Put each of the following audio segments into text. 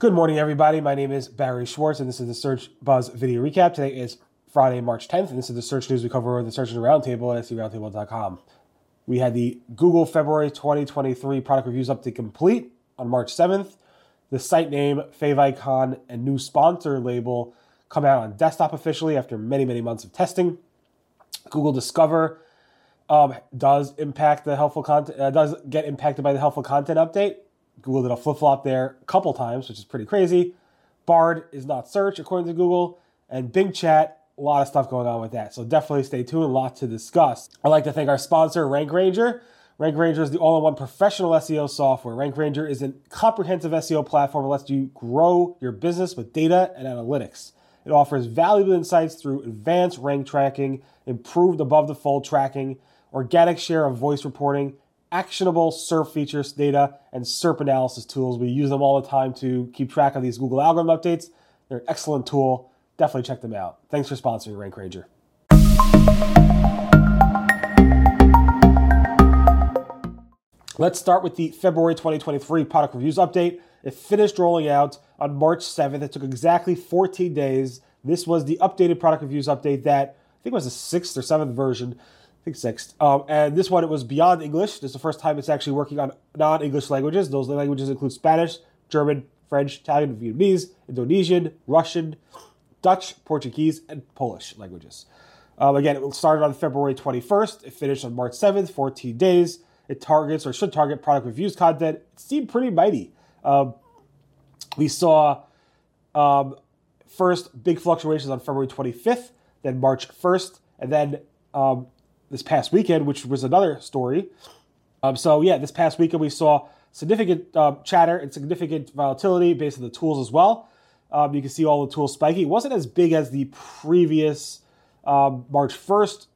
Good morning, everybody. My name is Barry Schwartz, and this is the Search Buzz video recap. Today is Friday, March 10th, and this is the search news we cover over the Search Roundtable at seroundtable.com. We had the Google February 2023 product reviews update complete on March 7th. The site name, favicon, and new sponsor label come out on desktop officially after many, many months of testing. Google Discover um, does impact the helpful content, uh, does get impacted by the helpful content update. Google did a flip flop there a couple times, which is pretty crazy. Bard is not search according to Google, and Bing Chat, a lot of stuff going on with that. So definitely stay tuned, a lot to discuss. I'd like to thank our sponsor, Rank Ranger. Rank Ranger is the all in one professional SEO software. Rank Ranger is a comprehensive SEO platform that lets you grow your business with data and analytics. It offers valuable insights through advanced rank tracking, improved above the fold tracking, organic share of voice reporting, actionable SERP features data, and SERP analysis tools. We use them all the time to keep track of these Google algorithm updates. They're an excellent tool. Definitely check them out. Thanks for sponsoring Rank Ranger. Let's start with the February 2023 product reviews update. It finished rolling out on March 7th. It took exactly 14 days. This was the updated product reviews update that I think was the sixth or seventh version. I think sixth. Um, and this one, it was beyond English. This is the first time it's actually working on non English languages. Those languages include Spanish, German, French, Italian, Vietnamese, Indonesian, Russian, Dutch, Portuguese, and Polish languages. Um, again, it started on February 21st. It finished on March 7th, 14 days. It targets or should target product reviews content. It seemed pretty mighty. Um, we saw um, first big fluctuations on February 25th, then March 1st, and then um, this past weekend, which was another story. Um, so yeah, this past weekend we saw significant uh, chatter and significant volatility based on the tools as well. Um, you can see all the tools spiking. It wasn't as big as the previous um, March 1st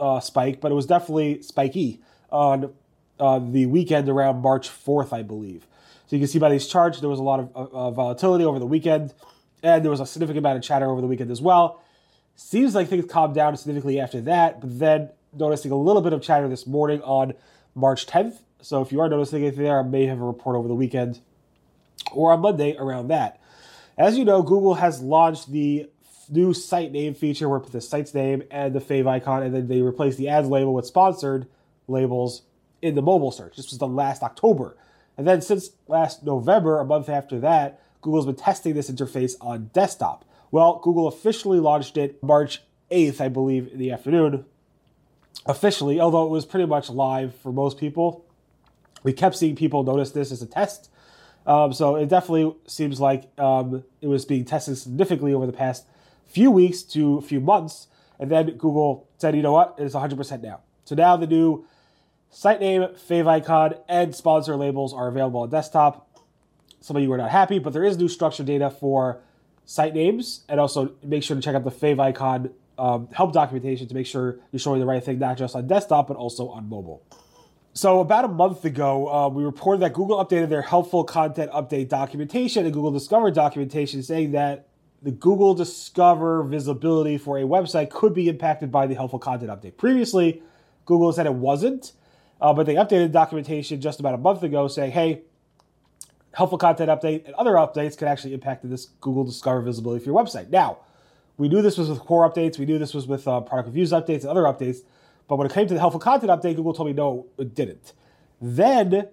uh, spike, but it was definitely spiky on uh, the weekend around March 4th, I believe. So you can see by these charts, there was a lot of uh, volatility over the weekend, and there was a significant amount of chatter over the weekend as well. Seems like things calmed down significantly after that, but then noticing a little bit of chatter this morning on March 10th. So if you are noticing anything there, I may have a report over the weekend or on Monday around that. As you know, Google has launched the new site name feature where it puts the site's name and the favicon, and then they replace the ads label with sponsored labels in the mobile search. This was done last October. And then since last November, a month after that, Google's been testing this interface on desktop. Well, Google officially launched it March 8th, I believe, in the afternoon, officially, although it was pretty much live for most people. We kept seeing people notice this as a test. Um, so it definitely seems like um, it was being tested significantly over the past few weeks to a few months. And then Google said, you know what, it's 100% now. So now the new site name, favicon, and sponsor labels are available on desktop. Some of you are not happy, but there is new structured data for site names. And also make sure to check out the favicon um, help documentation to make sure you're showing the right thing, not just on desktop, but also on mobile. So, about a month ago, uh, we reported that Google updated their helpful content update documentation and Google Discover documentation, saying that the Google Discover visibility for a website could be impacted by the helpful content update. Previously, Google said it wasn't, uh, but they updated the documentation just about a month ago saying, hey, helpful content update and other updates could actually impact this Google Discover visibility for your website. Now, we knew this was with core updates. We knew this was with uh, product reviews updates and other updates. But when it came to the helpful content update, Google told me no, it didn't. Then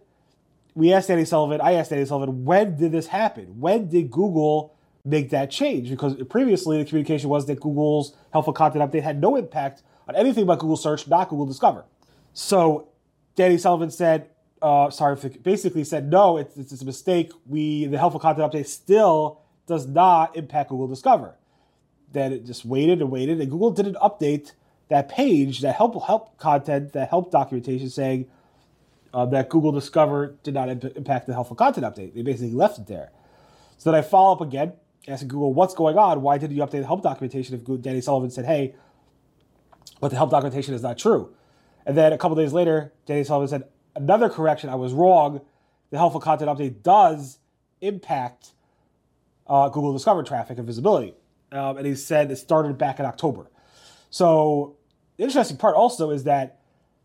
we asked Danny Sullivan, I asked Danny Sullivan, when did this happen? When did Google make that change? Because previously the communication was that Google's helpful content update had no impact on anything but Google search, not Google Discover. So Danny Sullivan said, uh, sorry, basically said, no, it's, it's a mistake. We The helpful content update still does not impact Google Discover that it just waited and waited, and Google didn't update that page, that help help content, that help documentation saying uh, that Google Discover did not imp- impact the helpful content update. They basically left it there. So then I follow up again, asking Google, what's going on? Why didn't you update the help documentation if Danny Sullivan said, hey, but the help documentation is not true? And then a couple days later, Danny Sullivan said, another correction, I was wrong. The helpful content update does impact uh, Google Discover traffic and visibility um, and he said it started back in October. So the interesting part also is that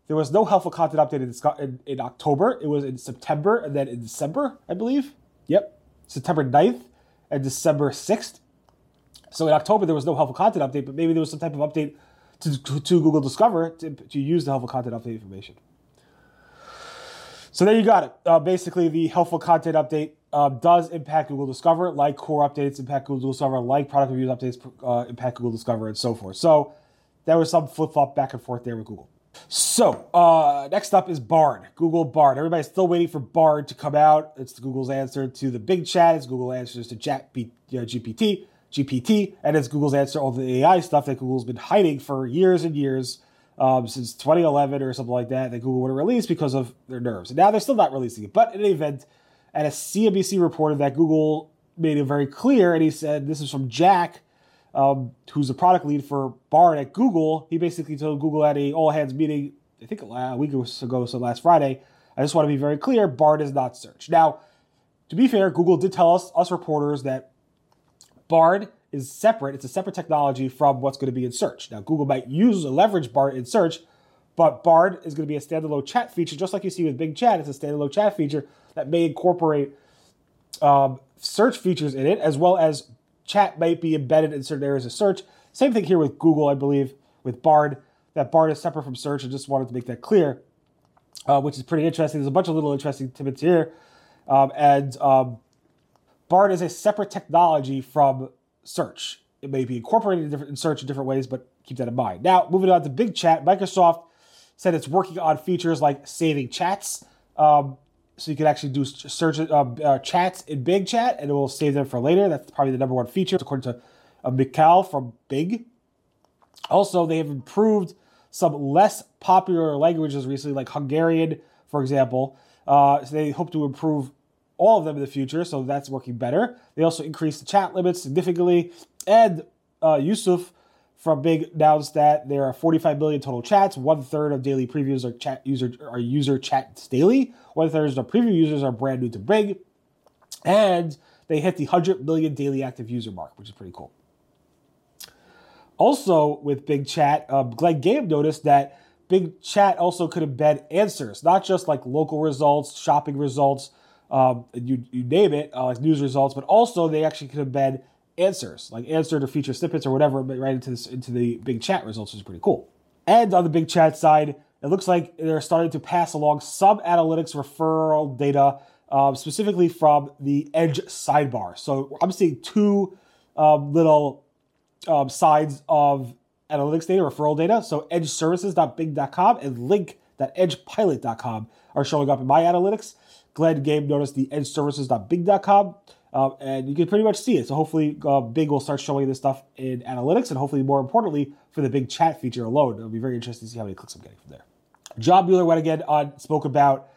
there was no helpful content update in, in, October. It was in September and then in December, I believe. Yep, September 9th and December 6th. So in October, there was no helpful content update, but maybe there was some type of update to, to Google Discover to, to use the helpful content update information. So there you got it. Uh, basically, the helpful content update uh, does impact Google Discover, like core updates impact Google Discover, like product reviews updates uh, impact Google Discover, and so forth. So there was some flip flop back and forth there with Google. So uh, next up is Bard, Google Bard. Everybody's still waiting for Bard to come out. It's Google's answer to the Bing Chat. It's Google answers to chat B, know, GPT, GPT, and it's Google's answer all the AI stuff that Google's been hiding for years and years um, since 2011 or something like that that Google would have released because of their nerves. And now they're still not releasing it. But in any event, and a CNBC reported that Google made it very clear, and he said this is from Jack, um, who's the product lead for Bard at Google. He basically told Google at a all hands meeting, I think a week ago, so last Friday. I just want to be very clear: Bard is not search. Now, to be fair, Google did tell us, us reporters, that Bard is separate. It's a separate technology from what's going to be in search. Now, Google might use or leverage Bard in search, but Bard is going to be a standalone chat feature, just like you see with Bing Chat. It's a standalone chat feature that may incorporate um, search features in it, as well as chat might be embedded in certain areas of search. Same thing here with Google, I believe, with Bard. That Bard is separate from search. I just wanted to make that clear, uh, which is pretty interesting. There's a bunch of little interesting tidbits here. Um, and um, Bard is a separate technology from search. It may be incorporated in, in search in different ways, but keep that in mind. Now, moving on to Bing Chat, Microsoft said it's working on features like saving chats. Um, so you can actually do search uh, uh, chats in Bing Chat, and it will save them for later. That's probably the number one feature, according to uh, Mikhail from Bing. Also, they have improved some less popular languages recently, like Hungarian, for example. Uh, so they hope to improve all of them in the future, so that's working better. They also increased the chat limits significantly, and uh, Yusuf from Bing announced that there are 45 million total chats. One third of daily previews are chat user are user chats daily. One third of the preview users are brand new to Bing, and they hit the 100 million daily active user mark, which is pretty cool. Also, with Bing Chat, uh, Glenn Gabe noticed that Bing Chat also could embed answers, not just like local results, shopping results, um, you, you name it, uh, like news results, but also they actually could embed answers, like answer to feature snippets or whatever, right into this into the Bing Chat results, which is pretty cool. And on the Bing Chat side, it looks like they're starting to pass along some analytics referral data, um, specifically from the Edge sidebar. So I'm seeing two um, little um, sides of analytics data, referral data. So edgeservices.bing.com and link.edgepilot.com are showing up in my analytics. Glenn Gabe noticed the edgeservices.bing.com um, and you can pretty much see it. So hopefully, uh, Bing will start showing this stuff in analytics, and hopefully, more importantly, for the Bing Chat feature alone. It'll be very interesting to see how many clicks I'm getting from there. John Mueller went again on spoke about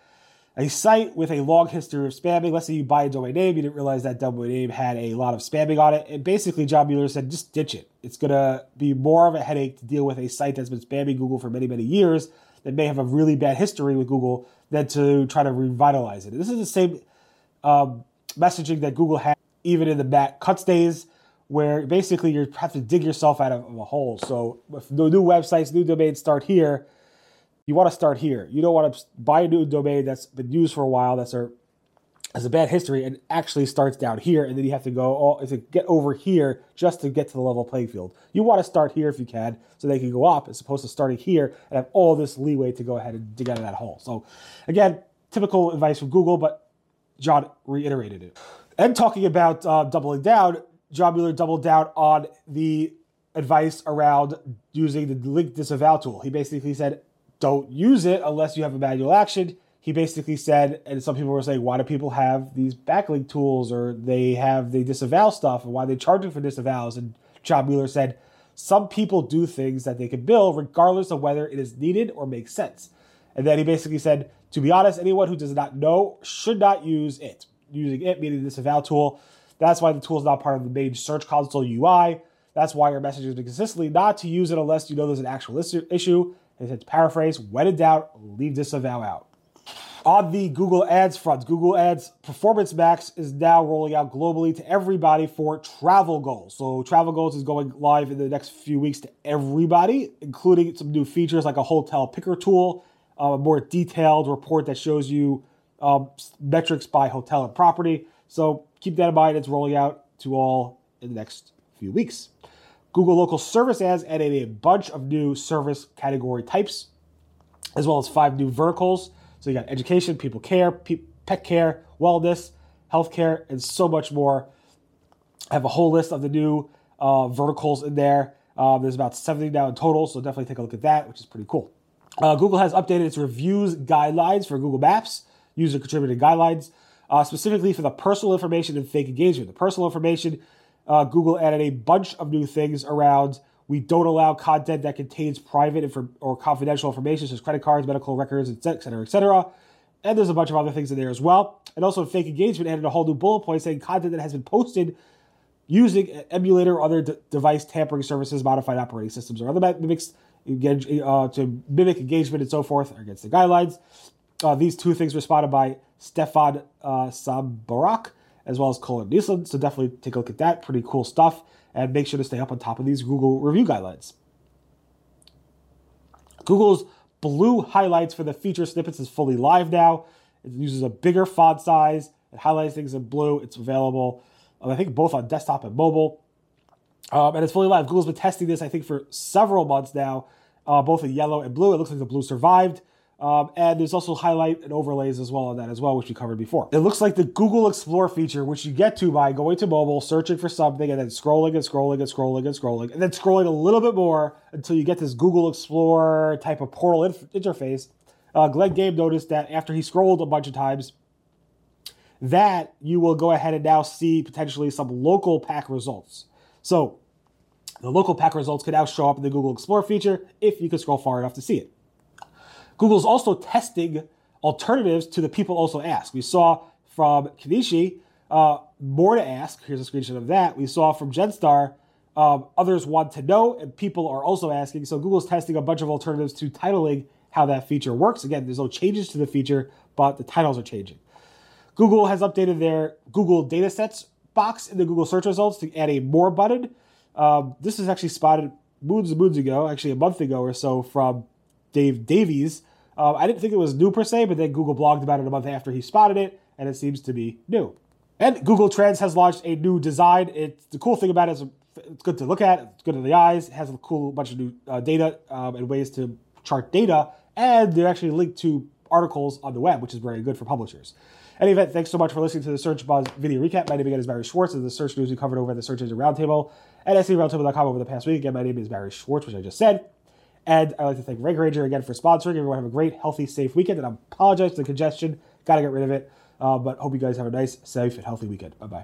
a site with a long history of spamming. Let's say you buy a domain name, you didn't realize that domain name had a lot of spamming on it, and basically, John Mueller said just ditch it. It's gonna be more of a headache to deal with a site that's been spamming Google for many, many years that may have a really bad history with Google than to try to revitalize it. This is the same. Um, messaging that Google had even in the back cuts days, where basically you have to dig yourself out of, a hole. So if the new websites, new domains start here, you want to start here. You don't want to buy a new domain that's been used for a while, that's a has a bad history, and actually starts down here, and then you have to go oh, all to get over here just to get to the level playing field. You want to start here if you can, so they can go up, as opposed to starting here and have all this leeway to go ahead and dig out of that hole. So, again, typical advice from Google, but John reiterated it. And talking about uh, doubling down, John Mueller doubled down on the advice around using the link disavow tool. He basically said, don't use it unless you have a manual action. He basically said, and some people were saying, why do people have these backlink tools or they have the disavow stuff and why they charging for disavows? And John Mueller said, some people do things that they can bill regardless of whether it is needed or makes sense. And then he basically said, to be honest, anyone who does not know should not use it. Using it, meaning the disavow tool. That's why the tool is not part of the main Search Console UI. That's why your message is consistently not to use it unless you know there's an actual issue. And to paraphrase, when in doubt, leave disavow out. On the Google Ads front, Google Ads Performance Max is now rolling out globally to everybody for travel goals. So, travel goals is going live in the next few weeks to everybody, including some new features like a hotel picker tool a more detailed report that shows you um, metrics by hotel and property. So keep that in mind. It's rolling out to all in the next few weeks. Google Local Service Ads added a bunch of new service category types, as well as five new verticals. So you got education, people care, pe- pet care, wellness, healthcare, and so much more. I have a whole list of the new uh, verticals in there. Uh, there's about 70 now in total, so definitely take a look at that, which is pretty cool. Uh, Google has updated its reviews guidelines for Google Maps, user contributed guidelines, uh, specifically for the personal information and fake engagement. The personal information, uh, Google added a bunch of new things around. We don't allow content that contains private inf- or confidential information, such as credit cards, medical records, et cetera, et cetera. And there's a bunch of other things in there as well. And also, fake engagement added a whole new bullet point saying content that has been posted using emulator or other device tampering services, modified operating systems, or other mimics uh, to mimic engagement and so forth against the guidelines. Uh, these two things were spotted by Stefan uh, as well as Colan Nielsen. So definitely take a look at that. Pretty cool stuff. And make sure to stay up on top of these Google review guidelines. Google's blue highlights for the feature snippets is fully live now. It uses a bigger font size. It highlights things in blue. It's available I think both on desktop and mobile. Um, and it's fully live. Google's been testing this, I think, for several months now, uh, both in yellow and blue. It looks like the blue survived. Um, and there's also highlight and overlays as well on that as well, which we covered before. It looks like the Google Explore feature, which you get to by going to mobile, searching for something, and then scrolling and scrolling and scrolling and scrolling, and then scrolling a little bit more until you get this Google Explore type of portal inf- interface. Uh, Glenn Gabe noticed that after he scrolled a bunch of times, that you will go ahead and now see potentially some local pack results. So the local pack results could now show up in the Google Explore feature if you could scroll far enough to see it. Google's also testing alternatives to the people also ask. We saw from Kanishi uh, more to ask. Here's a screenshot of that. We saw from Genstar um, others want to know, and people are also asking. So Google's testing a bunch of alternatives to titling how that feature works. Again, there's no changes to the feature, but the titles are changing. Google has updated their Google datasets box in the Google search results to add a more button. Um, this is actually spotted moons and moons ago, actually a month ago or so, from Dave Davies. Um, I didn't think it was new per se, but then Google blogged about it a month after he spotted it, and it seems to be new. And Google Trends has launched a new design. It's the cool thing about it is it's good to look at, it's good to the eyes, it has a cool bunch of new uh, data um, and ways to chart data, and they're actually linked to articles on the web, which is very good for publishers. Any event, thanks so much for listening to the Search Buzz video recap. My name again is Barry Schwartz of the search news we covered over at the Search Engine Roundtable at SERoundtable.com over the past week. Again, my name is Barry Schwartz, which I just said. And I'd like to thank Rank Ranger again for sponsoring. Everyone have a great, healthy, safe weekend. And I apologize for the congestion. Got to get rid of it. Uh, but hope you guys have a nice, safe, and healthy weekend. Bye bye.